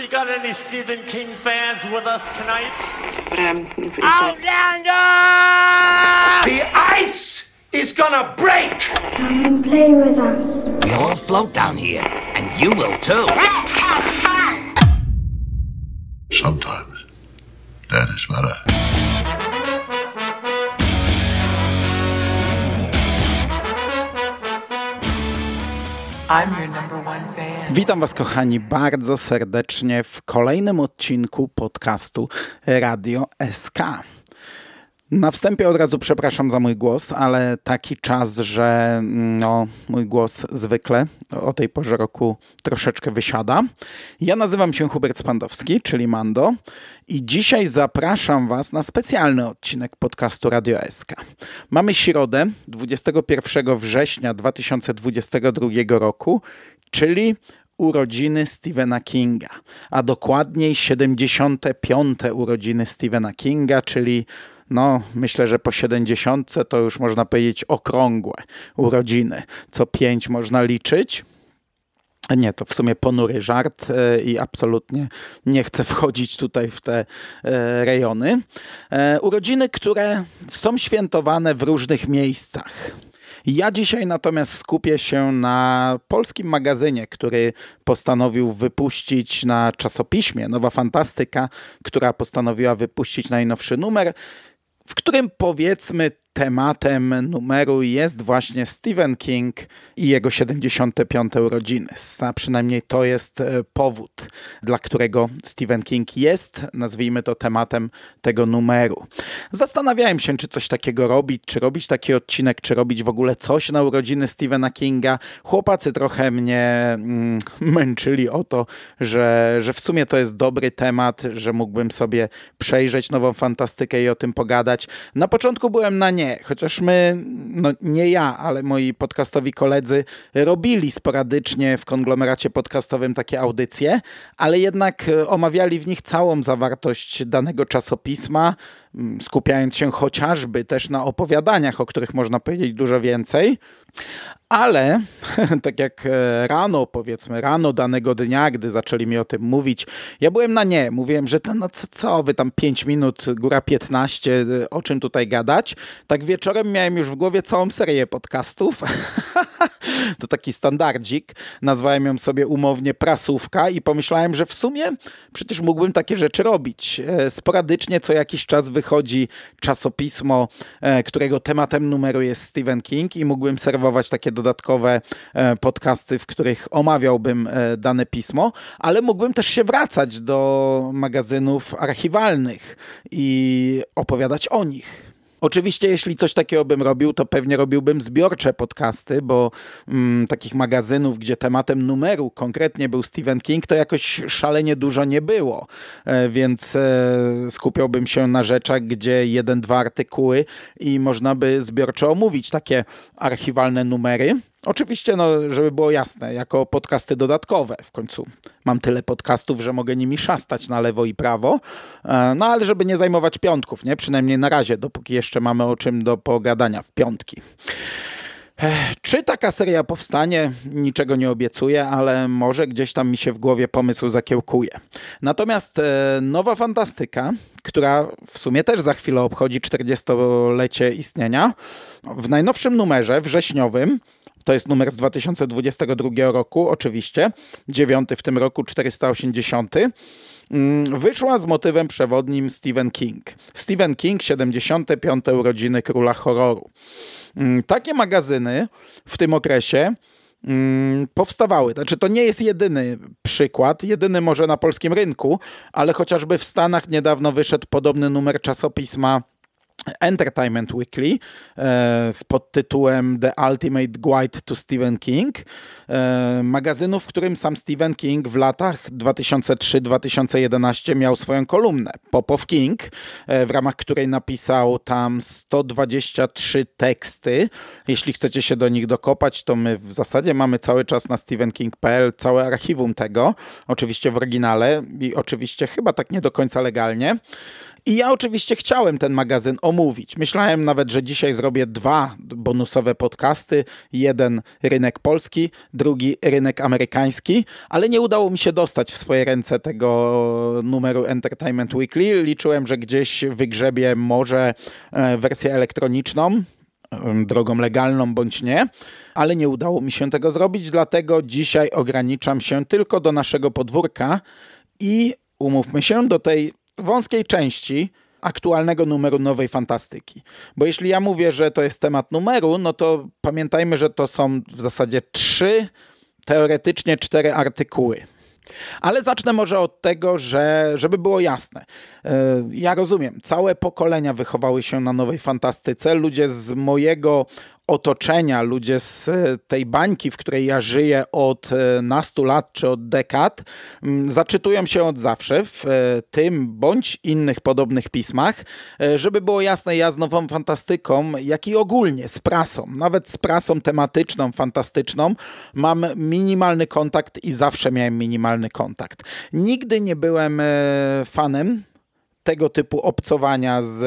We got any Stephen King fans with us tonight? But if, if Outlander! The ice is gonna break! Come and play with us. We all float down here, and you will too. Let's have fun! Sometimes that is better. Witam Was, kochani, bardzo serdecznie w kolejnym odcinku podcastu Radio SK. Na wstępie od razu przepraszam za mój głos, ale taki czas, że mm, no, mój głos zwykle o tej porze roku troszeczkę wysiada. Ja nazywam się Hubert Spandowski, czyli Mando, i dzisiaj zapraszam Was na specjalny odcinek podcastu Radio SK. Mamy środę, 21 września 2022 roku, czyli urodziny Stephena Kinga, a dokładniej 75. urodziny Stephena Kinga, czyli no, myślę, że po 70 to już można powiedzieć okrągłe urodziny. Co pięć można liczyć. Nie, to w sumie ponury żart e, i absolutnie nie chcę wchodzić tutaj w te e, rejony. E, urodziny, które są świętowane w różnych miejscach. Ja dzisiaj natomiast skupię się na polskim magazynie, który postanowił wypuścić na czasopiśmie Nowa Fantastyka, która postanowiła wypuścić najnowszy numer, w którym powiedzmy tematem numeru jest właśnie Stephen King i jego 75. urodziny. A przynajmniej to jest e, powód, dla którego Stephen King jest, nazwijmy to tematem tego numeru. Zastanawiałem się, czy coś takiego robić, czy robić taki odcinek, czy robić w ogóle coś na urodziny Stephena Kinga. Chłopacy trochę mnie mm, męczyli o to, że, że w sumie to jest dobry temat, że mógłbym sobie przejrzeć nową fantastykę i o tym pogadać. Na początku byłem na nie, chociaż my, no nie ja, ale moi podcastowi koledzy robili sporadycznie w konglomeracie podcastowym takie audycje, ale jednak e, omawiali w nich całą zawartość danego czasopisma, mm, skupiając się chociażby też na opowiadaniach, o których można powiedzieć dużo więcej. Ale tak jak e, rano, powiedzmy, rano danego dnia, gdy zaczęli mi o tym mówić, ja byłem na nie. Mówiłem, że to no co, co wy tam 5 minut, góra 15, e, o czym tutaj gadać. Tak wieczorem miałem już w głowie całą serię podcastów. to taki standardzik. Nazwałem ją sobie umownie prasówka i pomyślałem, że w sumie przecież mógłbym takie rzeczy robić. E, sporadycznie co jakiś czas wychodzi czasopismo, którego tematem numeru jest Stephen King i mógłbym serwować takie dodatkowe e, podcasty, w których omawiałbym e, dane pismo, ale mógłbym też się wracać do magazynów archiwalnych i opowiadać o nich. Oczywiście, jeśli coś takiego bym robił, to pewnie robiłbym zbiorcze podcasty, bo mm, takich magazynów, gdzie tematem numeru konkretnie był Stephen King, to jakoś szalenie dużo nie było. E, więc e, skupiałbym się na rzeczach, gdzie jeden, dwa artykuły i można by zbiorczo omówić takie archiwalne numery. Oczywiście, no, żeby było jasne, jako podcasty dodatkowe. W końcu mam tyle podcastów, że mogę nimi szastać na lewo i prawo. E, no ale żeby nie zajmować piątków, nie? Przynajmniej na razie, dopóki jeszcze mamy o czym do pogadania w piątki. Czy taka seria powstanie? Niczego nie obiecuję, ale może gdzieś tam mi się w głowie pomysł zakiełkuje. Natomiast e, nowa fantastyka, która w sumie też za chwilę obchodzi 40-lecie istnienia, w najnowszym numerze wrześniowym to jest numer z 2022 roku, oczywiście, dziewiąty w tym roku, 480. Mm, wyszła z motywem przewodnim Stephen King. Stephen King, 75. urodziny króla horroru. Mm, takie magazyny w tym okresie mm, powstawały. Znaczy, to nie jest jedyny przykład, jedyny może na polskim rynku, ale chociażby w Stanach niedawno wyszedł podobny numer czasopisma Entertainment Weekly e, z podtytułem The Ultimate Guide to Stephen King, e, magazynu, w którym sam Stephen King w latach 2003-2011 miał swoją kolumnę Pop of King, e, w ramach której napisał tam 123 teksty. Jeśli chcecie się do nich dokopać, to my w zasadzie mamy cały czas na stephenking.pl całe archiwum tego, oczywiście w oryginale i oczywiście chyba tak nie do końca legalnie. I ja oczywiście chciałem ten magazyn omówić. Myślałem nawet, że dzisiaj zrobię dwa bonusowe podcasty. Jeden rynek polski, drugi rynek amerykański, ale nie udało mi się dostać w swoje ręce tego numeru Entertainment Weekly. Liczyłem, że gdzieś wygrzebie może e, wersję elektroniczną drogą legalną bądź nie, ale nie udało mi się tego zrobić, dlatego dzisiaj ograniczam się tylko do naszego podwórka i umówmy się do tej wąskiej części aktualnego numeru Nowej Fantastyki. Bo jeśli ja mówię, że to jest temat numeru, no to pamiętajmy, że to są w zasadzie trzy, teoretycznie cztery artykuły. Ale zacznę może od tego, że żeby było jasne. E, ja rozumiem, całe pokolenia wychowały się na nowej fantastyce. Ludzie z mojego otoczenia, ludzie z e, tej bańki, w której ja żyję od e, nastu lat czy od dekad, zaczytują się od zawsze w e, tym bądź innych podobnych pismach. Żeby było jasne, ja z nową fantastyką, jak i ogólnie z prasą, nawet z prasą tematyczną, fantastyczną, mam minimalny kontakt i zawsze miałem minimalny kontakt. Nigdy nie byłem fanem tego typu obcowania z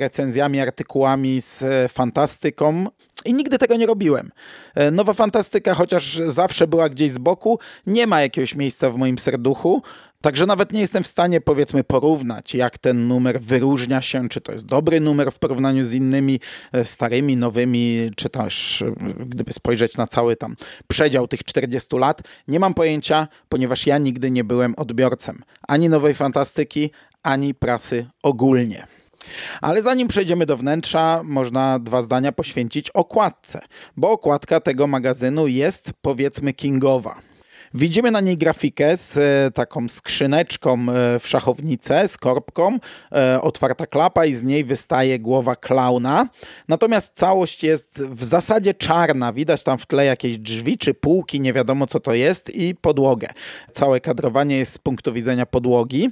recenzjami, artykułami, z fantastyką. I nigdy tego nie robiłem. E, Nowa fantastyka, chociaż zawsze była gdzieś z boku, nie ma jakiegoś miejsca w moim serduchu. Także nawet nie jestem w stanie, powiedzmy, porównać, jak ten numer wyróżnia się, czy to jest dobry numer w porównaniu z innymi e, starymi, nowymi, czy też, e, gdyby spojrzeć na cały tam przedział tych 40 lat. Nie mam pojęcia, ponieważ ja nigdy nie byłem odbiorcem ani nowej fantastyki, ani prasy ogólnie. Ale zanim przejdziemy do wnętrza, można dwa zdania poświęcić okładce, bo okładka tego magazynu jest powiedzmy kingowa. Widzimy na niej grafikę z e, taką skrzyneczką e, w szachownicę, z korbką, e, otwarta klapa i z niej wystaje głowa klauna. Natomiast całość jest w zasadzie czarna. Widać tam w tle jakieś drzwi czy półki, nie wiadomo co to jest i podłogę. Całe kadrowanie jest z punktu widzenia podłogi.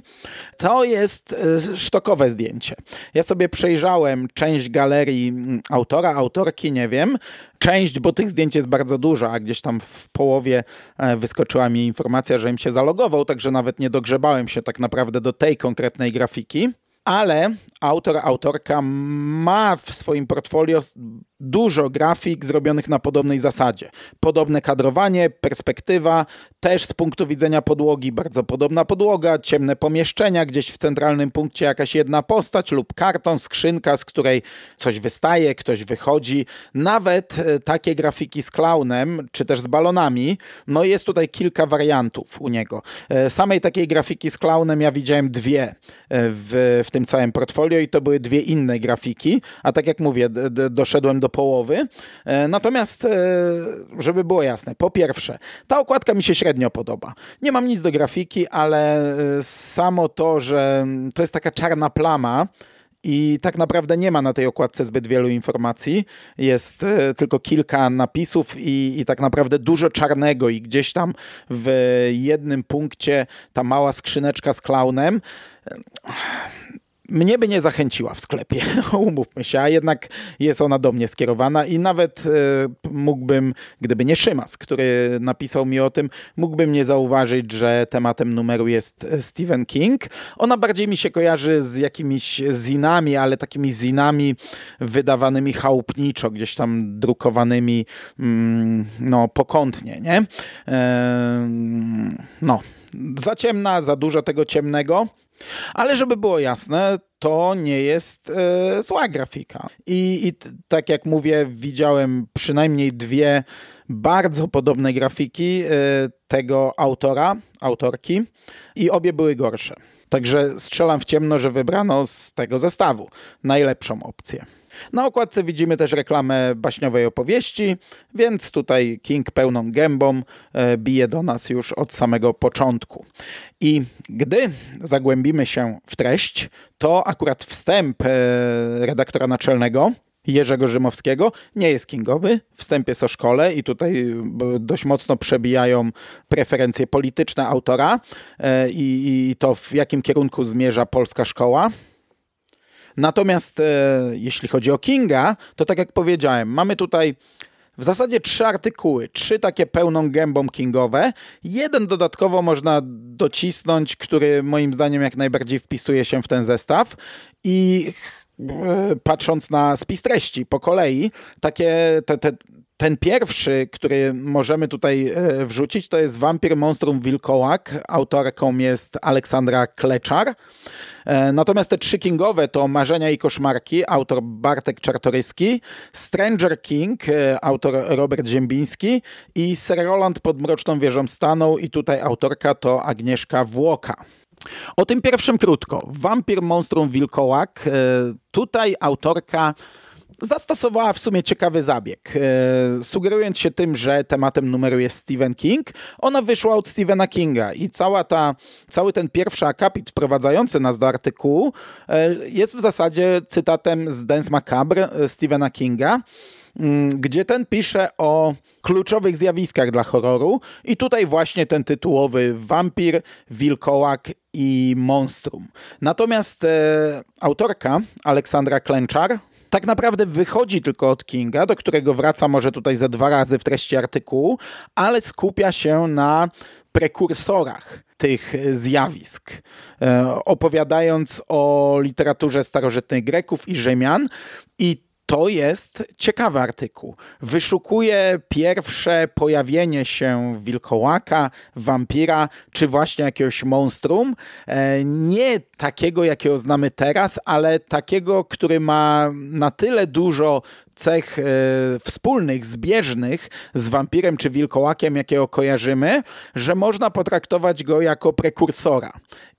To jest sztokowe zdjęcie. Ja sobie przejrzałem część galerii mm, autora, autorki, nie wiem część, bo tych zdjęć jest bardzo dużo, a gdzieś tam w połowie e, wyskoczyła mi informacja, że im się zalogował, także nawet nie dogrzebałem się tak naprawdę do tej konkretnej grafiki. Ale autor, autorka ma w swoim portfolio dużo grafik zrobionych na podobnej zasadzie. Podobne kadrowanie, perspektywa, też z punktu widzenia podłogi bardzo podobna podłoga, ciemne pomieszczenia, gdzieś w centralnym punkcie jakaś jedna postać lub karton, skrzynka, z której coś wystaje, ktoś wychodzi. Nawet e, takie grafiki z klaunem, czy też z balonami, no jest tutaj kilka wariantów u niego. E, samej takiej grafiki z klaunem ja widziałem dwie e, w, w tym całym portfolio i to były dwie inne grafiki, a tak jak mówię, doszedłem do połowy. E, natomiast, e, żeby było jasne, po pierwsze, ta okładka mi się średnio podoba. Nie mam nic do grafiki, ale e, samo to, że to jest taka czarna plama, i tak naprawdę nie ma na tej okładce zbyt wielu informacji. Jest tylko kilka napisów i, i, tak naprawdę dużo czarnego, i gdzieś tam w jednym punkcie ta mała skrzyneczka z klaunem mnie by nie zachęciła w sklepie, umówmy się, a jednak jest ona do mnie skierowana i nawet e, mógłbym, gdyby nie Szymas, który napisał mi o tym, mógłbym nie zauważyć, że tematem numeru jest Stephen King. Ona bardziej mi się kojarzy z jakimiś zinami, ale takimi zinami wydawanymi chałupniczo, gdzieś tam drukowanymi mm, no, pokątnie, nie? E, no, za ciemna, za dużo tego ciemnego. Ale żeby było jasne, to nie jest e, zła grafika. I, I tak jak mówię, widziałem przynajmniej dwie bardzo podobne grafiki e, tego autora, autorki i obie były gorsze. Także strzelam w ciemno, że wybrano z tego zestawu najlepszą opcję. Na okładce widzimy też reklamę baśniowej opowieści, więc tutaj King pełną gębą e, bije do nas już od samego początku. I gdy zagłębimy się w treść, to akurat wstęp e, redaktora naczelnego Jerzego Rzymowskiego nie jest kingowy. Wstęp jest o szkole i tutaj e, dość mocno przebijają preferencje polityczne autora i, i to w jakim kierunku zmierza polska szkoła. Natomiast e, jeśli chodzi o Kinga, to tak jak powiedziałem, mamy tutaj w zasadzie trzy artykuły, trzy takie pełną gębą kingowe. Jeden dodatkowo można docisnąć, który moim zdaniem jak najbardziej wpisuje się w ten zestaw i e, patrząc na spis treści po kolei, takie te, te, ten pierwszy, który możemy tutaj e, wrzucić, to jest Wampir Monstrum Wilkołak. Autorką jest Aleksandra Kleczar. E, natomiast te trzy kingowe to Marzenia i Koszmarki, autor Bartek Czartoryski, Stranger King, e, autor Robert Ziembiński i Sir Roland pod Mroczną Wieżą stanął i tutaj autorka to Agnieszka Włoka. O tym pierwszym krótko. Wampir Monstrum Wilkołak. Tutaj autorka zastosowała w sumie ciekawy zabieg. E, sugerując się tym, że tematem numeru jest Stephen King, ona wyszła od Stephena Kinga i cała ta, cały ten pierwszy akapit wprowadzający nas do artykułu e, jest w zasadzie cytatem z Dance Macabre e, Stephena Kinga, mm, gdzie ten pisze o kluczowych zjawiskach dla horroru i tutaj właśnie ten tytułowy wampir, wilkołak i monstrum. Natomiast e, autorka Aleksandra Klęczar tak naprawdę wychodzi tylko od Kinga, do którego wraca może tutaj ze dwa razy w treści artykułu, ale skupia się na prekursorach tych zjawisk, e, opowiadając o literaturze starożytnych Greków i Rzymian. I to jest ciekawy artykuł. Wyszukuje pierwsze pojawienie się wilkołaka, wampira, czy właśnie jakiegoś monstrum. E, nie takiego, jakiego znamy teraz, ale takiego, który ma na tyle dużo cech e, wspólnych, zbieżnych z wampirem czy wilkołakiem, jakiego kojarzymy, że można potraktować go jako prekursora.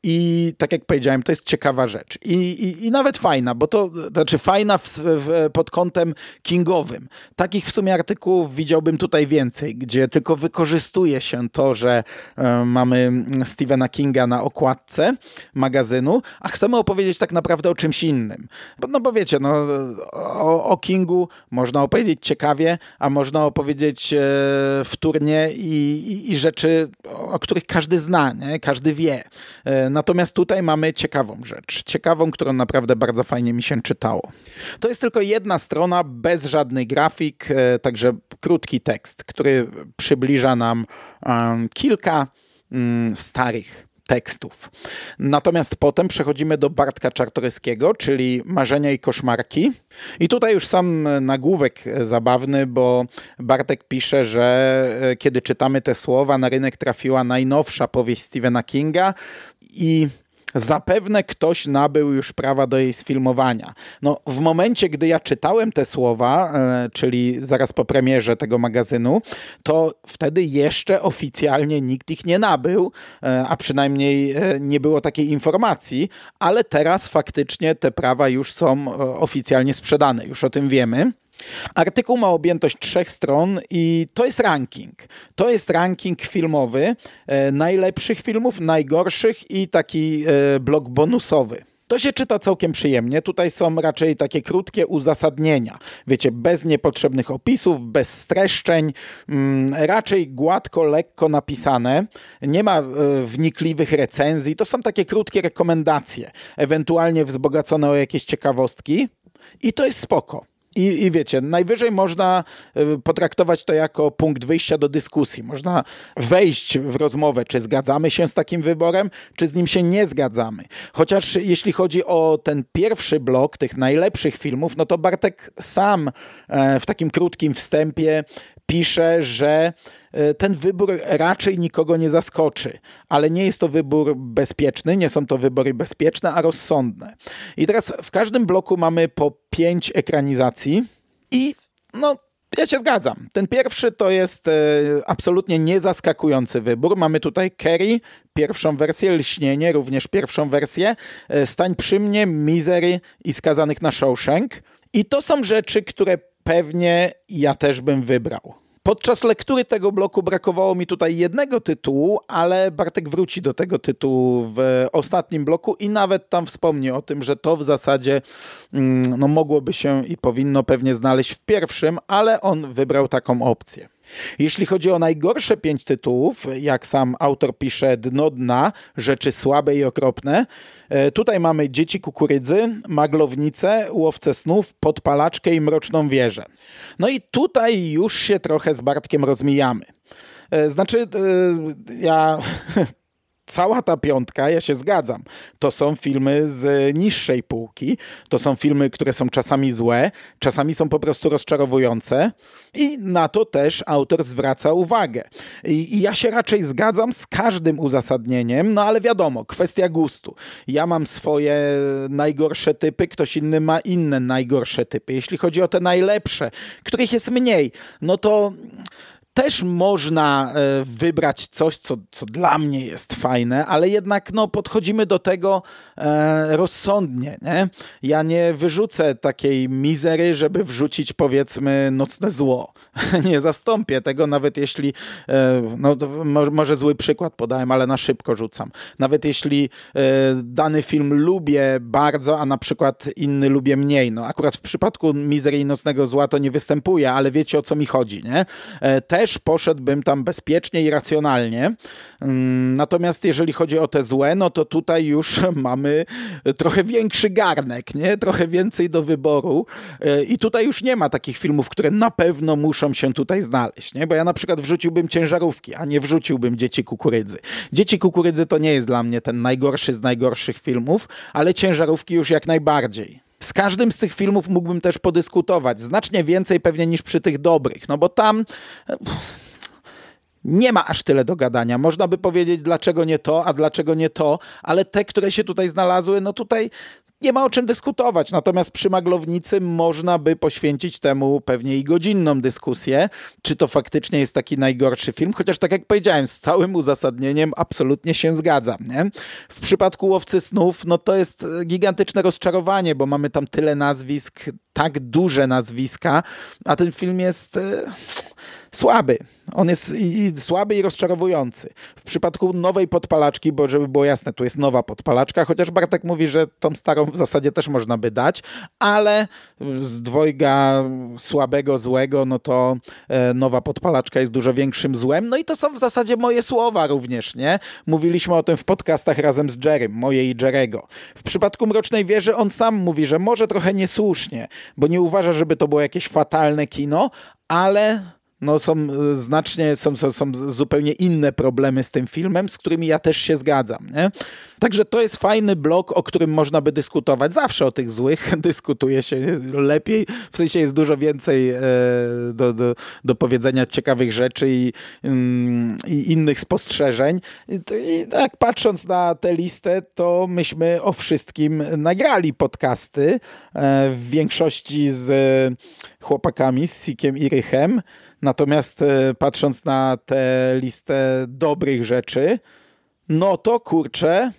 I tak jak powiedziałem, to jest ciekawa rzecz. I, i, i nawet fajna, bo to znaczy fajna w, w, pod kątem kingowym. Takich w sumie artykułów widziałbym tutaj więcej, gdzie tylko wykorzystuje się to, że e, mamy Stephena Kinga na okładce magazynu, a chcemy opowiedzieć tak naprawdę o czymś innym. No bo wiecie, no, o, o Kingu można opowiedzieć ciekawie, a można opowiedzieć e, wtórnie i, i, i, rzeczy, o których każdy zna, nie? każdy wie. E, natomiast tutaj mamy ciekawą rzecz. Ciekawą, którą naprawdę bardzo fajnie mi się czytało. To jest tylko jedna strona, bez żadnych grafik, e, także krótki tekst, który przybliża nam kilka um, starych tekstów. Natomiast potem przechodzimy do Bartka Czartoryskiego, czyli Marzenia i Koszmarki. I tutaj już sam nagłówek zabawny, bo Bartek pisze, że e, kiedy czytamy te słowa, na rynek trafiła najnowsza powieść Stephena Kinga i Zapewne ktoś nabył już prawa do jej sfilmowania. No, w momencie, gdy ja czytałem te słowa, e, czyli zaraz po premierze tego magazynu, to wtedy jeszcze oficjalnie nikt ich nie nabył, e, a przynajmniej e, nie było takiej informacji, ale teraz faktycznie te prawa już są oficjalnie sprzedane, już o tym wiemy. Artykuł ma objętość trzech stron i to jest ranking. To jest ranking filmowy e, najlepszych filmów, najgorszych i taki e, blok bonusowy. To się czyta całkiem przyjemnie. Tutaj są raczej takie krótkie uzasadnienia. Wiecie, bez niepotrzebnych opisów, bez streszczeń, mm, raczej gładko, lekko napisane. Nie ma e, wnikliwych recenzji. To są takie krótkie rekomendacje, ewentualnie wzbogacone o jakieś ciekawostki. I to jest spoko. I, I wiecie, najwyżej można y, potraktować to jako punkt wyjścia do dyskusji. Można wejść w rozmowę, czy zgadzamy się z takim wyborem, czy z nim się nie zgadzamy. Chociaż jeśli chodzi o ten pierwszy blok tych najlepszych filmów, no to Bartek sam e, w takim krótkim wstępie pisze, że e, ten wybór raczej nikogo nie zaskoczy, ale nie jest to wybór bezpieczny, nie są to wybory bezpieczne, a rozsądne. I teraz w każdym bloku mamy po pięć ekranizacji i no ja się zgadzam. Ten pierwszy to jest e, absolutnie niezaskakujący wybór. Mamy tutaj Kerry, pierwszą wersję, Lśnienie, również pierwszą wersję, e, Stań przy mnie, Misery i Skazanych na Shawshank. I to są rzeczy, które pewnie ja też bym wybrał. Podczas lektury tego bloku brakowało mi tutaj jednego tytułu, ale Bartek wróci do tego tytułu w ostatnim bloku i nawet tam wspomni o tym, że to w zasadzie mm, no, mogłoby się i powinno pewnie znaleźć w pierwszym, ale on wybrał taką opcję. Jeśli chodzi o najgorsze pięć tytułów, jak sam autor pisze, dno dna, rzeczy słabe i okropne, e, tutaj mamy Dzieci kukurydzy, Maglownice, Łowce snów, Podpalaczkę i Mroczną wieżę. No i tutaj już się trochę z Bartkiem rozmijamy. E, znaczy, e, ja cała ta piątka, ja się zgadzam, to są filmy z niższej półki, to są filmy, które są czasami złe, czasami są po prostu rozczarowujące i na to też autor zwraca uwagę. I, i ja się raczej zgadzam z każdym uzasadnieniem, no ale wiadomo, kwestia gustu. Ja mam swoje najgorsze typy, ktoś inny ma inne najgorsze typy. Jeśli chodzi o te najlepsze, których jest mniej, no to też można e, wybrać coś, co, co dla mnie jest fajne, ale jednak no, podchodzimy do tego e, rozsądnie. Nie? Ja nie wyrzucę takiej mizery, żeby wrzucić powiedzmy nocne zło. nie zastąpię tego, nawet jeśli, e, no, może zły przykład podałem, ale na szybko rzucam. Nawet jeśli dany film lubię bardzo, a na przykład inny lubię mniej. No, akurat w przypadku mizery i nocnego zła to nie występuje, ale wiecie o co mi chodzi. Nie? E, też poszedłbym tam bezpiecznie i racjonalnie. Mm, natomiast jeżeli chodzi o te złe, no to tutaj już mamy trochę większy garnek, nie? Trochę więcej do wyboru. E, I tutaj już nie ma takich filmów, które na pewno muszą się tutaj znaleźć, nie? Bo ja na przykład wrzuciłbym ciężarówki, a nie wrzuciłbym Dzieci Kukurydzy. Dzieci Kukurydzy to nie jest dla mnie ten najgorszy z najgorszych filmów, ale ciężarówki już jak najbardziej. Z każdym z tych filmów mógłbym też podyskutować. Znacznie więcej pewnie niż przy tych dobrych, no bo tam e, nie ma aż tyle do gadania. Można by powiedzieć, dlaczego nie to, a dlaczego nie to, ale te, które się tutaj znalazły, no tutaj nie ma o czym dyskutować. Natomiast przy Maglownicy można by poświęcić temu pewnie i godzinną dyskusję, czy to faktycznie jest taki najgorszy film, chociaż tak jak powiedziałem, z całym uzasadnieniem absolutnie się zgadzam. Nie? W przypadku Łowcy Snów, no to jest gigantyczne rozczarowanie, bo mamy tam tyle nazwisk, tak duże nazwiska, a ten film jest e, słaby. On jest i, i słaby i rozczarowujący. W przypadku nowej podpalaczki, bo żeby było jasne, tu jest nowa podpalaczka, chociaż Bartek mówi, że tą starą w zasadzie też można by dać, ale z dwojga słabego, złego, no to e, nowa podpalaczka jest dużo większym złem. No i to są w zasadzie moje słowa również, nie? Mówiliśmy o tym w podcastach razem z Jerrym, moje i Jerego. W przypadku Mrocznej Wieży on sam mówi, że może trochę niesłusznie, bo nie uważa, żeby to było jakieś fatalne kino, ale no są e, znacznie, są, są, są zupełnie inne problemy z tym filmem, z którymi ja też się zgadzam. Nie? Także to jest fajny blok, o którym można by dyskutować. Zawsze o tych złych dyskutuje się lepiej, w sensie jest dużo więcej e, do, do, do powiedzenia ciekawych rzeczy i, mm, i innych spostrzeżeń. I, I tak patrząc na tę listę, to myśmy o wszystkim nagrali podcasty, e, w większości z chłopakami, z Sikiem i Rychem. Natomiast e, patrząc na tę listę dobrych rzeczy, no to kurczę,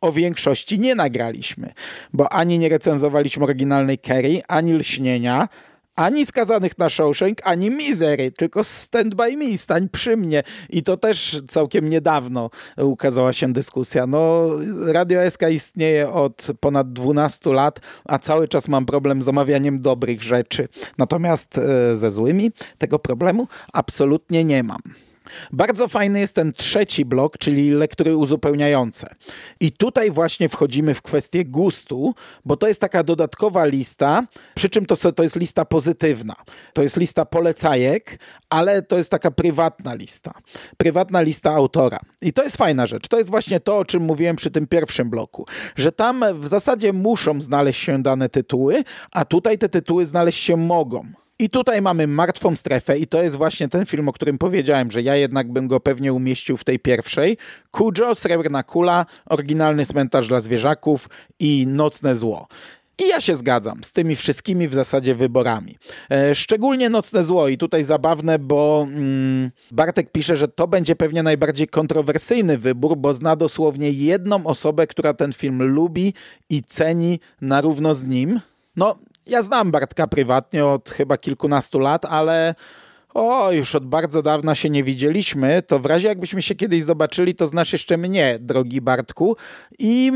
o większości nie nagraliśmy, bo ani nie recenzowaliśmy oryginalnej Kerry, ani Lśnienia, ani skazanych na Shawshank, ani Misery, tylko Stand By Me, stań przy mnie. I to też całkiem niedawno ukazała się dyskusja. No, Radio SK istnieje od ponad 12 lat, a cały czas mam problem z omawianiem dobrych rzeczy. Natomiast e, ze złymi tego problemu absolutnie nie mam. Bardzo fajny jest ten trzeci blok, czyli lektury uzupełniające. I tutaj właśnie wchodzimy w kwestię gustu, bo to jest taka dodatkowa lista, przy czym to, to jest lista pozytywna. To jest lista polecajek, ale to jest taka prywatna lista. Prywatna lista autora. I to jest fajna rzecz. To jest właśnie to, o czym mówiłem przy tym pierwszym bloku, że tam w zasadzie muszą znaleźć się dane tytuły, a tutaj te tytuły znaleźć się mogą. I tutaj mamy martwą strefę i to jest właśnie ten film, o którym powiedziałem, że ja jednak bym go pewnie umieścił w tej pierwszej. Kujo, Srebrna Kula, oryginalny cmentarz dla zwierzaków i Nocne Zło. I ja się zgadzam z tymi wszystkimi w zasadzie wyborami. E, szczególnie Nocne Zło i tutaj zabawne, bo mm, Bartek pisze, że to będzie pewnie najbardziej kontrowersyjny wybór, bo zna dosłownie jedną osobę, która ten film lubi i ceni na równo z nim. No, ja znam Bartka prywatnie od chyba kilkunastu lat, ale o, już od bardzo dawna się nie widzieliśmy, to w razie jakbyśmy się kiedyś zobaczyli, to znasz jeszcze mnie, drogi Bartku. I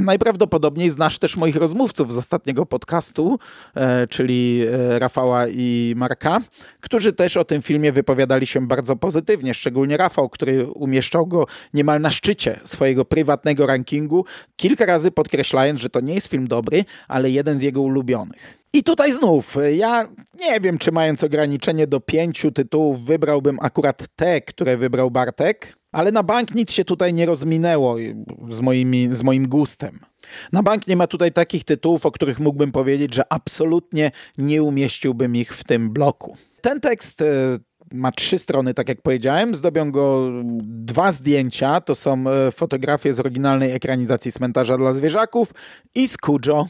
najprawdopodobniej znasz też moich rozmówców z ostatniego podcastu, e, czyli e, Rafała i Marka, którzy też o tym filmie wypowiadali się bardzo pozytywnie, szczególnie Rafał, który umieszczał go niemal na szczycie swojego prywatnego rankingu, kilka razy podkreślając, że to nie jest film dobry, ale jeden z jego ulubionych. I tutaj znów, ja nie wiem, czy mając ograniczenie do pięciu tytułów, wybrałbym akurat te, które wybrał Bartek, ale na bank nic się tutaj nie rozminęło z, moimi, z moim gustem. Na bank nie ma tutaj takich tytułów, o których mógłbym powiedzieć, że absolutnie nie umieściłbym ich w tym bloku. Ten tekst e, ma trzy strony, tak jak powiedziałem. Zdobią go dwa zdjęcia. To są e, fotografie z oryginalnej ekranizacji Cmentarza dla Zwierzaków i Skujo.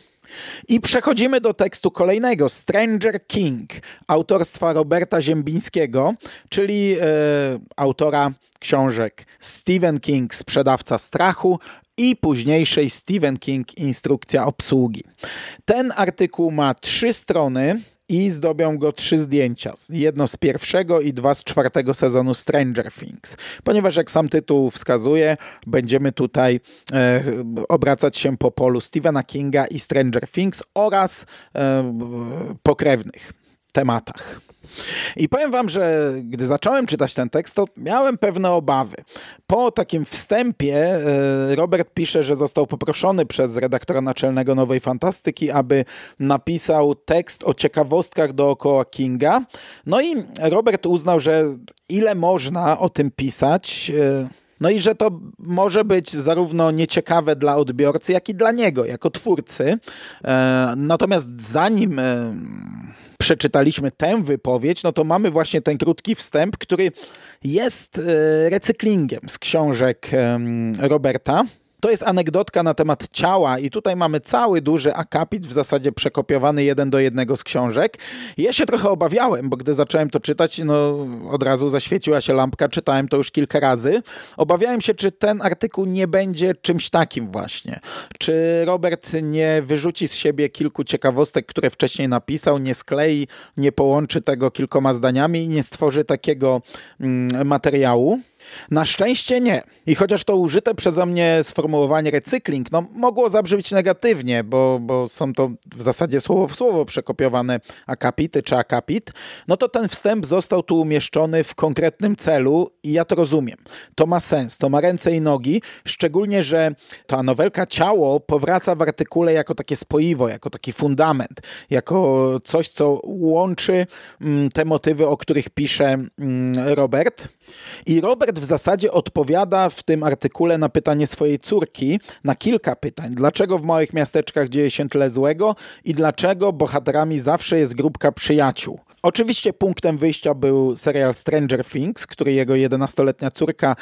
I przechodzimy do tekstu kolejnego, Stranger King, autorstwa Roberta Ziembińskiego, czyli e, autora książek Stephen King, Sprzedawca Strachu i późniejszej Stephen King, Instrukcja obsługi. Ten artykuł ma trzy strony, i zdobią go trzy zdjęcia. Jedno z pierwszego i dwa z czwartego sezonu Stranger Things. Ponieważ jak sam tytuł wskazuje, będziemy tutaj e, obracać się po polu Stephena Kinga i Stranger Things oraz e, pokrewnych tematach. I powiem wam, że gdy zacząłem czytać ten tekst, to miałem pewne obawy. Po takim wstępie e, Robert pisze, że został poproszony przez redaktora naczelnego Nowej Fantastyki, aby napisał tekst o ciekawostkach dookoła Kinga. No i Robert uznał, że ile można o tym pisać, e, no i że to może być zarówno nieciekawe dla odbiorcy, jak i dla niego, jako twórcy. E, natomiast zanim przeczytaliśmy tę wypowiedź, no to mamy właśnie ten krótki wstęp, który jest e, recyklingiem z książek Roberta. To jest anegdotka na temat ciała i tutaj mamy cały duży akapit, w zasadzie przekopiowany jeden do jednego z książek. ja się trochę obawiałem, bo gdy zacząłem to czytać, no od razu zaświeciła się lampka, czytałem to już kilka razy. Obawiałem się, czy ten artykuł nie będzie czymś takim właśnie. Czy Robert nie wyrzuci z siebie kilku ciekawostek, które wcześniej napisał, nie sklei, nie połączy tego kilkoma zdaniami i nie stworzy takiego mm, materiału. Na szczęście nie. I chociaż to użyte przeze mnie sformułowanie recykling, no mogło zabrzmieć negatywnie, bo, bo są to w zasadzie słowo w słowo przekopiowane akapity czy akapit, no to ten wstęp został tu umieszczony w konkretnym celu i ja to rozumiem. To ma sens, to ma ręce i nogi, szczególnie, że ta nowelka Ciało powraca w artykule jako takie spoiwo, jako taki fundament, jako coś, co łączy mm, te motywy, o których pisze mm, Robert. I Robert w zasadzie odpowiada w tym artykule na pytanie swojej córki, na kilka pytań. Dlaczego w małych miasteczkach dzieje się tyle złego i dlaczego bohaterami zawsze jest grupka przyjaciół? Oczywiście punktem wyjścia był serial Stranger Things, który jego 11-letnia córka,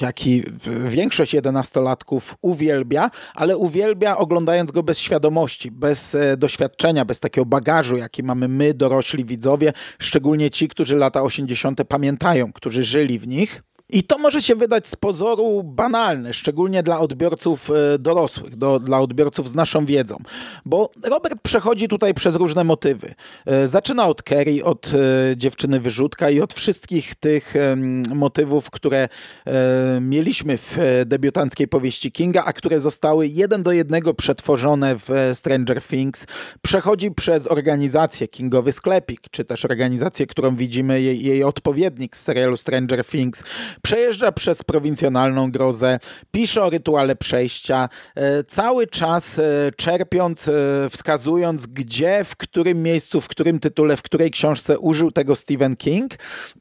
jak i większość 11-latków uwielbia, ale uwielbia oglądając go bez świadomości, bez e, doświadczenia, bez takiego bagażu, jaki mamy my, dorośli widzowie, szczególnie ci, którzy lata 80. pamiętają, którzy żyli w nich. I to może się wydać z pozoru banalne, szczególnie dla odbiorców e, dorosłych, do, dla odbiorców z naszą wiedzą, bo Robert przechodzi tutaj przez różne motywy. E, zaczyna od Kerry, od e, dziewczyny wyrzutka i od wszystkich tych motywów, które mieliśmy w debiutanckiej powieści Kinga, a które zostały jeden do jednego przetworzone w Stranger Things. Przechodzi przez organizację Kingowy Sklepik, czy też organizację, którą widzimy, jej, jej odpowiednik z serialu Stranger Things Przejeżdża przez prowincjonalną grozę, pisze o rytuale przejścia, e, cały czas e, czerpiąc, e, wskazując gdzie, w którym miejscu, w którym tytule, w której książce użył tego Stephen King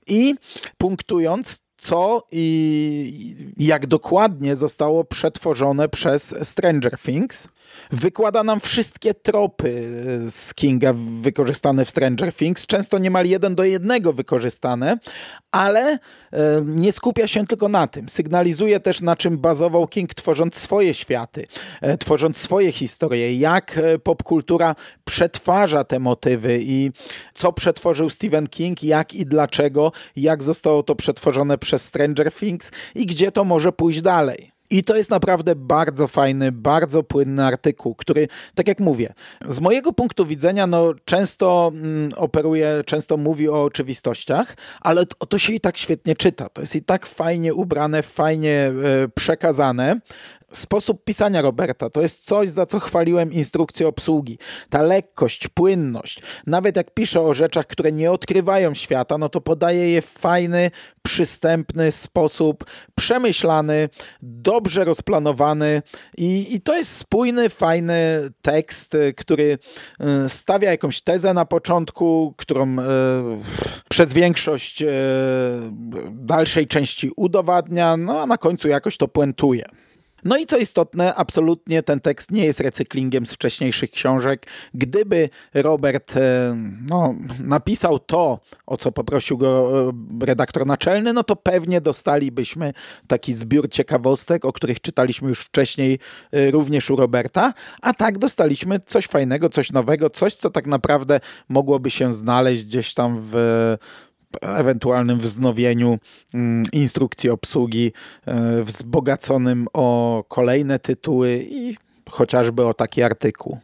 i punktując, co i jak dokładnie zostało przetworzone przez Stranger Things. Wykłada nam wszystkie tropy z Kinga wykorzystane w Stranger Things, często niemal jeden do jednego wykorzystane, ale e, nie skupia się tylko na tym. Sygnalizuje też, na czym bazował King, tworząc swoje światy, e, tworząc swoje historie, jak e, popkultura przetwarza te motywy i co przetworzył Stephen King, jak i dlaczego, jak zostało to przetworzone przez Stranger Things i gdzie to może pójść dalej. I to jest naprawdę bardzo fajny, bardzo płynny artykuł, który, tak jak mówię, z mojego punktu widzenia, no często mm, operuje, często mówi o oczywistościach, ale to, to, się i tak świetnie czyta. To jest i tak fajnie ubrane, fajnie e, przekazane, Sposób pisania Roberta to jest coś, za co chwaliłem instrukcję obsługi. Ta lekkość, płynność. Nawet jak pisze o rzeczach, które nie odkrywają świata, no to podaje je w fajny, przystępny sposób, przemyślany, dobrze rozplanowany i, i to jest spójny, fajny tekst, który y, stawia jakąś tezę na początku, którą y, przez większość y, dalszej części udowadnia, no a na końcu jakoś to puentuje. No i co istotne, absolutnie ten tekst nie jest recyklingiem z wcześniejszych książek. Gdyby Robert e, no, napisał to, o co poprosił go e, redaktor naczelny, no to pewnie dostalibyśmy taki zbiór ciekawostek, o których czytaliśmy już wcześniej e, również u Roberta, a tak dostaliśmy coś fajnego, coś nowego, coś, co tak naprawdę mogłoby się znaleźć gdzieś tam w ewentualnym wznowieniu mm, instrukcji obsługi, e, wzbogaconym o kolejne tytuły i chociażby o taki artykuł.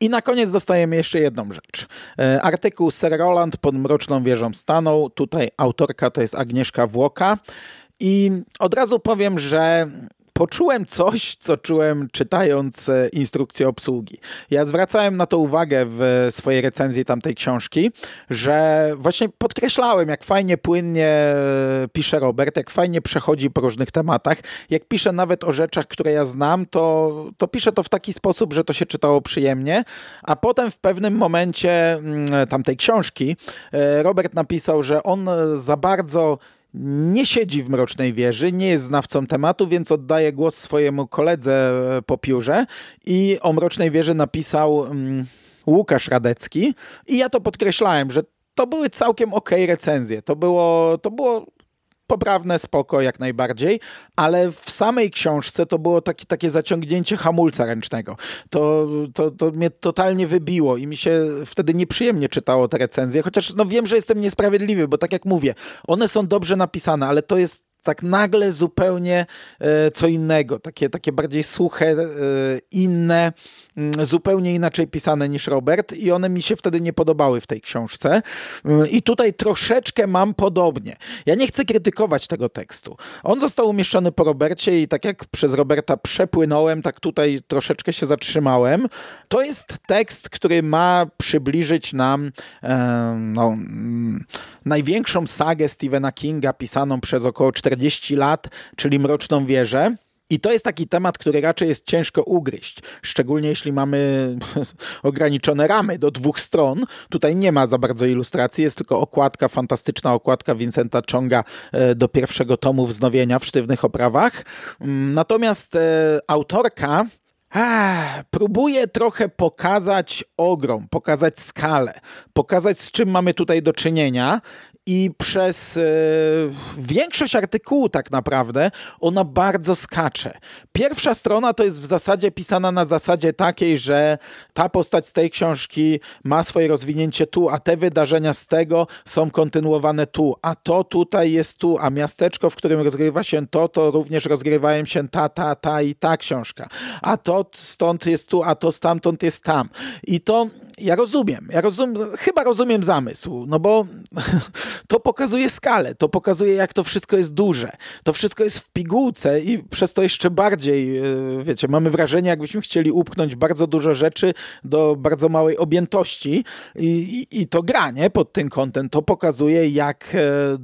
I na koniec dostajemy jeszcze jedną rzecz. E, artykuł Sir Roland pod Mroczną Wieżą stanął. Tutaj autorka to jest Agnieszka Włoka. I od razu powiem, że poczułem coś, co czułem czytając e, instrukcję obsługi. Ja zwracałem na to uwagę w swojej recenzji tamtej książki, że właśnie podkreślałem, jak fajnie płynnie e, pisze Robert, jak fajnie przechodzi po różnych tematach. Jak pisze nawet o rzeczach, które ja znam, to, to pisze to w taki sposób, że to się czytało przyjemnie, a potem w pewnym momencie mm, tamtej książki e, Robert napisał, że on za bardzo nie siedzi w Mrocznej Wieży, nie jest znawcą tematu, więc oddaje głos swojemu koledze e, po piórze i o Mrocznej Wieży napisał um, Łukasz Radecki i ja to podkreślałem, że to były całkiem ok recenzje. To było, to było poprawne, spoko jak najbardziej, ale w samej książce to było taki, takie zaciągnięcie hamulca ręcznego. To, to, to mnie totalnie wybiło i mi się wtedy nieprzyjemnie czytało te recenzje, chociaż no wiem, że jestem niesprawiedliwy, bo tak jak mówię, one są dobrze napisane, ale to jest tak nagle zupełnie e, co innego, takie, takie bardziej suche, e, inne, zupełnie inaczej pisane niż Robert i one mi się wtedy nie podobały w tej książce. Mm, I tutaj troszeczkę mam podobnie. Ja nie chcę krytykować tego tekstu. On został umieszczony po Robercie i tak jak przez Roberta przepłynąłem, tak tutaj troszeczkę się zatrzymałem. To jest tekst, który ma przybliżyć nam e, no, mm, największą sagę Stephena Kinga pisaną przez około 40 40 lat, czyli Mroczną Wieżę. I to jest taki temat, który raczej jest ciężko ugryźć, szczególnie jeśli mamy ograniczone ramy do dwóch stron. Tutaj nie ma za bardzo ilustracji, jest tylko okładka, fantastyczna okładka Vincenta Chonga e, do pierwszego tomu wznowienia w sztywnych oprawach. Mm, natomiast e, autorka próbuje trochę pokazać ogrom, pokazać skalę, pokazać z czym mamy tutaj do czynienia i przez e, większość artykułu tak naprawdę ona bardzo skacze. Pierwsza strona to jest w zasadzie pisana na zasadzie takiej, że ta postać z tej książki ma swoje rozwinięcie tu, a te wydarzenia z tego są kontynuowane tu, a to tutaj jest tu, a miasteczko, w którym rozgrywa się to, to również rozgrywają się ta, ta, ta i ta książka. A to stąd jest tu, a to stamtąd jest tam. I to ja rozumiem, ja rozumiem, chyba rozumiem zamysł, no bo to pokazuje skalę, to pokazuje jak to wszystko jest duże, to wszystko jest w pigułce i przez to jeszcze bardziej, e, wiecie, mamy wrażenie jakbyśmy chcieli upchnąć bardzo dużo rzeczy do bardzo małej objętości i, i, i to granie pod tym kątem, to pokazuje jak, e,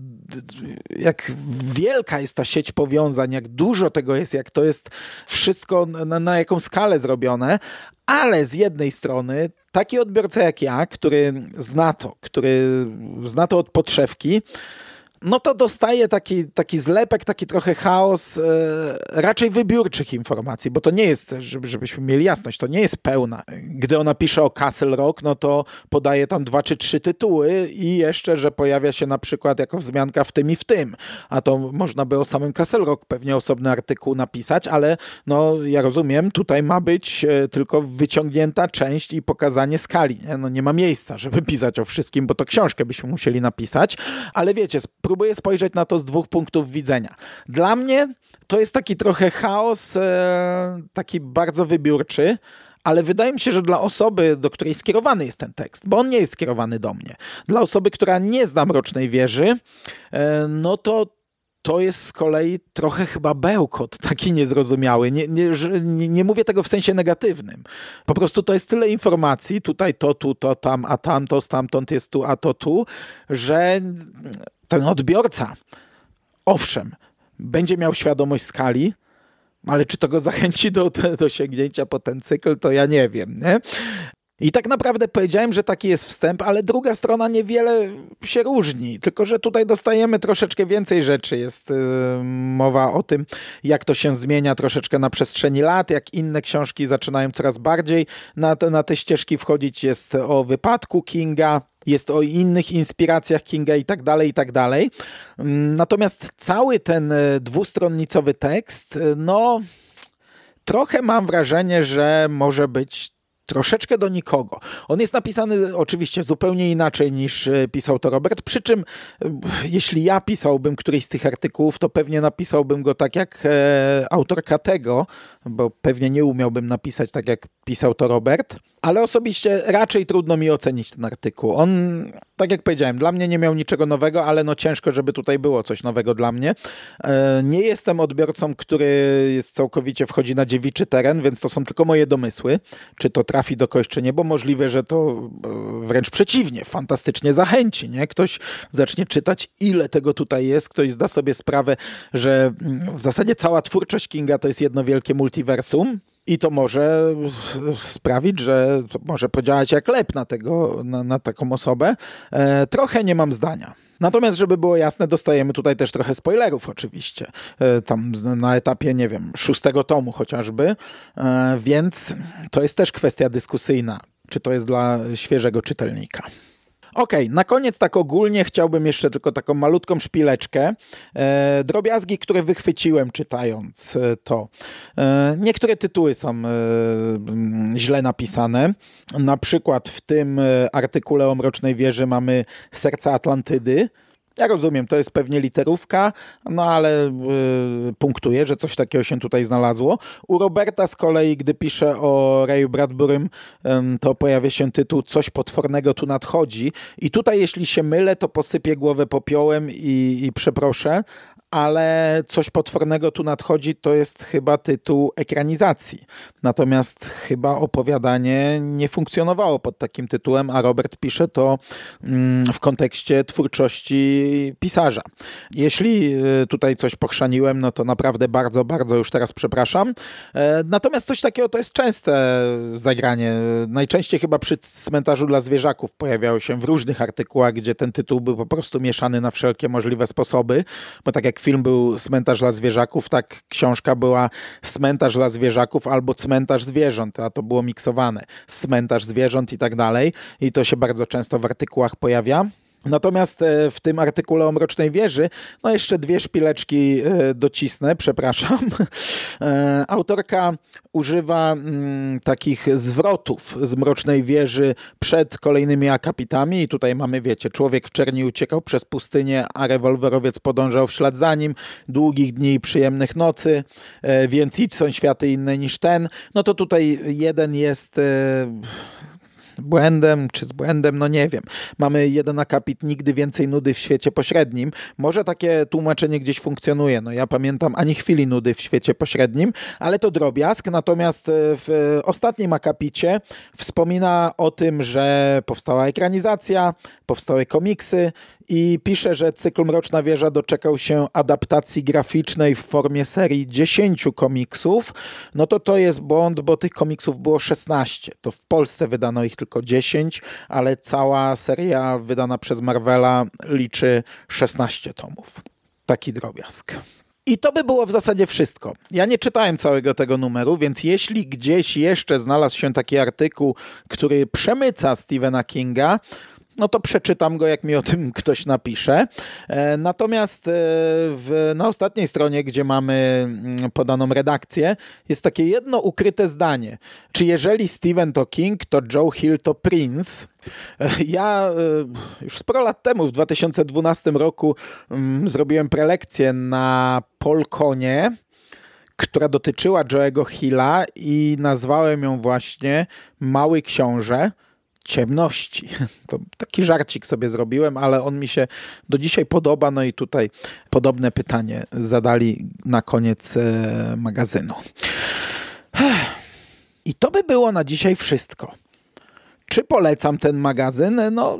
jak wielka jest ta sieć powiązań, jak dużo tego jest, jak to jest wszystko na, na jaką skalę zrobione, ale z jednej strony taki odbiorca jak ja, który zna to, który zna to od podszewki, no to dostaje taki, taki zlepek, taki trochę chaos e, raczej wybiórczych informacji, bo to nie jest, żeby, żebyśmy mieli jasność, to nie jest pełna. Gdy ona pisze o Castle Rock, no to podaje tam dwa czy trzy tytuły i jeszcze, że pojawia się na przykład jako wzmianka w tym i w tym. A to można by o samym Castle Rock pewnie osobny artykuł napisać, ale no ja rozumiem, tutaj ma być e, tylko wyciągnięta część i pokazanie skali. Nie? No nie ma miejsca, żeby pisać o wszystkim, bo to książkę byśmy musieli napisać, ale wiecie, próbuję spojrzeć na to z dwóch punktów widzenia. Dla mnie to jest taki trochę chaos, e, taki bardzo wybiórczy ale wydaje mi się, że dla osoby, do której skierowany jest ten tekst, bo on nie jest skierowany do mnie, dla osoby, która nie zna Mrocznej Wieży, e, no to to jest z kolei trochę chyba bełkot, taki niezrozumiały. Nie, nie, nie, mówię tego w sensie negatywnym. Po prostu to jest tyle informacji, tutaj to, tu, to, tam, a tamto, stamtąd jest tu, a to tu, że ten odbiorca, owszem, będzie miał świadomość skali, ale czy to go zachęci do, do sięgnięcia po ten cykl, to ja nie wiem. Nie? I tak naprawdę powiedziałem, że taki jest wstęp, ale druga strona niewiele się różni, tylko że tutaj dostajemy troszeczkę więcej rzeczy. Jest yy, mowa o tym, jak to się zmienia troszeczkę na przestrzeni lat, jak inne książki zaczynają coraz bardziej na te, na te ścieżki wchodzić. Jest o wypadku Kinga, jest o innych inspiracjach Kinga i tak dalej, i tak dalej. Natomiast cały ten e, dwustronnicowy tekst, e, no trochę mam wrażenie, że może być troszeczkę do nikogo. On jest napisany oczywiście zupełnie inaczej niż e, pisał to Robert, przy czym jeśli ja pisałbym któryś z tych artykułów, to pewnie napisałbym go tak jak e, autorka tego, bo pewnie nie umiałbym napisać tak jak pisał to Robert ale osobiście raczej trudno mi ocenić ten artykuł. On, tak jak powiedziałem, dla mnie nie miał niczego nowego, ale no ciężko, żeby tutaj było coś nowego dla mnie. E, nie jestem odbiorcą, który jest całkowicie wchodzi na dziewiczy teren, więc to są tylko moje domysły, czy to trafi do kogoś, czy nie, bo możliwe, że to e, wręcz przeciwnie, fantastycznie zachęci, nie? Ktoś zacznie czytać, ile tego tutaj jest, ktoś zda sobie sprawę, że mm, w zasadzie cała twórczość Kinga to jest jedno wielkie multiversum, i to może sprawić, że może podziałać jak lep na, tego, na, na taką osobę. E, trochę nie mam zdania. Natomiast, żeby było jasne, dostajemy tutaj też trochę spoilerów oczywiście. E, tam na etapie, nie wiem, szóstego tomu chociażby. E, więc to jest też kwestia dyskusyjna, czy to jest dla świeżego czytelnika. Okej, okay, na koniec tak ogólnie chciałbym jeszcze tylko taką malutką szpileczkę. E, drobiazgi, które wychwyciłem czytając e, to. E, niektóre tytuły są e, źle napisane. Na przykład w tym e, artykule o Mrocznej Wieży mamy Serca Atlantydy, ja rozumiem, to jest pewnie literówka, no ale yy, punktuję, że coś takiego się tutaj znalazło. U Roberta z kolei, gdy pisze o Rayu Bradburym, to pojawia się tytuł Coś potwornego tu nadchodzi. I tutaj, jeśli się mylę, to posypię głowę popiołem i, i przeproszę, ale coś potwornego tu nadchodzi, to jest chyba tytuł ekranizacji. Natomiast chyba opowiadanie nie funkcjonowało pod takim tytułem, a Robert pisze to mm, w kontekście twórczości pisarza. Jeśli y, tutaj coś pochrzaniłem, no to naprawdę bardzo, bardzo już teraz przepraszam. E, natomiast coś takiego to jest częste zagranie. Najczęściej chyba przy cmentarzu dla zwierzaków pojawiało się w różnych artykułach, gdzie ten tytuł był po prostu mieszany na wszelkie możliwe sposoby, bo tak jak film był Cmentarz dla zwierzaków, tak książka była Cmentarz dla zwierzaków albo Cmentarz zwierząt, a to było miksowane. Cmentarz zwierząt i tak dalej. I to się bardzo często w artykułach pojawia. Natomiast e, w tym artykule o Mrocznej Wieży, no jeszcze dwie szpileczki e, docisnę, przepraszam. E, autorka używa mm, takich zwrotów z Mrocznej Wieży przed kolejnymi akapitami i tutaj mamy, wiecie, człowiek w czerni uciekał przez pustynię, a rewolwerowiec podążał w ślad za nim, długich dni i przyjemnych nocy, więc idź są światy inne niż ten. No to tutaj jeden jest błędem, czy z błędem, no nie wiem. Mamy jeden akapit, nigdy więcej nudy w świecie pośrednim. Może takie tłumaczenie gdzieś funkcjonuje. No ja pamiętam ani chwili nudy w świecie pośrednim, ale to drobiazg. Natomiast e, w ostatnim akapicie wspomina o tym, że powstała ekranizacja, powstały komiksy i pisze, że cykl Mroczna Wieża doczekał się adaptacji graficznej w formie serii 10 komiksów, no to to jest błąd, bo tych komiksów było 16. To w Polsce wydano ich tylko 10, ale cała seria wydana przez Marvela liczy 16 tomów. Taki drobiazg. I to by było w zasadzie wszystko. Ja nie czytałem całego tego numeru, więc jeśli gdzieś jeszcze znalazł się taki artykuł, który przemyca Stephena Kinga, no to przeczytam go, jak mi o tym ktoś napisze. E, natomiast e, w, na ostatniej stronie, gdzie mamy mm, podaną redakcję, jest takie jedno ukryte zdanie. Czy jeżeli Steven to King, to Joe Hill to Prince? E, ja już sporo lat temu, w 2012 roku, mm, zrobiłem prelekcję na Polkonie która dotyczyła Joe'ego Hilla i nazwałem ją właśnie Mały Książę ciemności. To taki żarcik sobie zrobiłem, ale on mi się do dzisiaj podoba. No i tutaj podobne pytanie zadali na koniec e, magazynu. I to by było na dzisiaj wszystko. Czy polecam ten magazyn? No,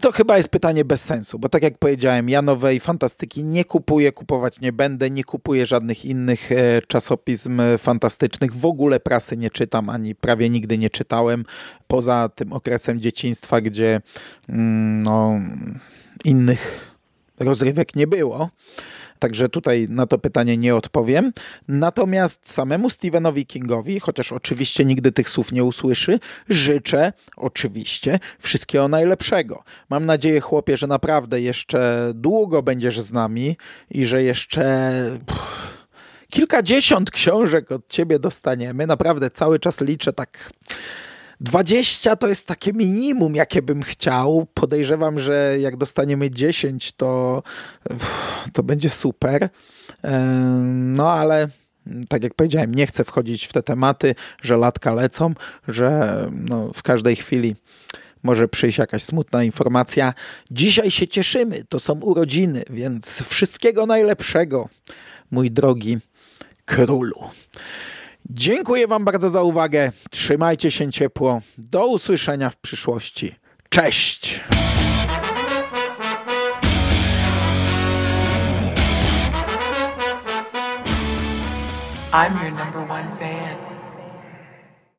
to chyba jest pytanie bez sensu, bo tak jak powiedziałem, ja nowej fantastyki nie kupuję, kupować nie będę, nie kupuję żadnych innych e, czasopism fantastycznych, w ogóle prasy nie czytam, ani prawie nigdy nie czytałem, poza tym okresem dzieciństwa, gdzie mm, no, innych rozrywek nie było. Także tutaj na to pytanie nie odpowiem. Natomiast samemu Stephenowi Kingowi, chociaż oczywiście nigdy tych słów nie usłyszy, życzę oczywiście wszystkiego najlepszego. Mam nadzieję, chłopie, że naprawdę jeszcze długo będziesz z nami i że jeszcze. Pff, kilkadziesiąt książek od ciebie dostaniemy. Naprawdę cały czas liczę tak 20 to jest takie minimum, jakie bym chciał. Podejrzewam, że jak dostaniemy 10, to, to będzie super. No ale tak jak powiedziałem, nie chcę wchodzić w te tematy, że latka lecą, że no, w każdej chwili może przyjść jakaś smutna informacja. Dzisiaj się cieszymy, to są urodziny, więc wszystkiego najlepszego, mój drogi królu. Dziękuję Wam bardzo za uwagę. Trzymajcie się ciepło. Do usłyszenia w przyszłości. Cześć! I'm your number one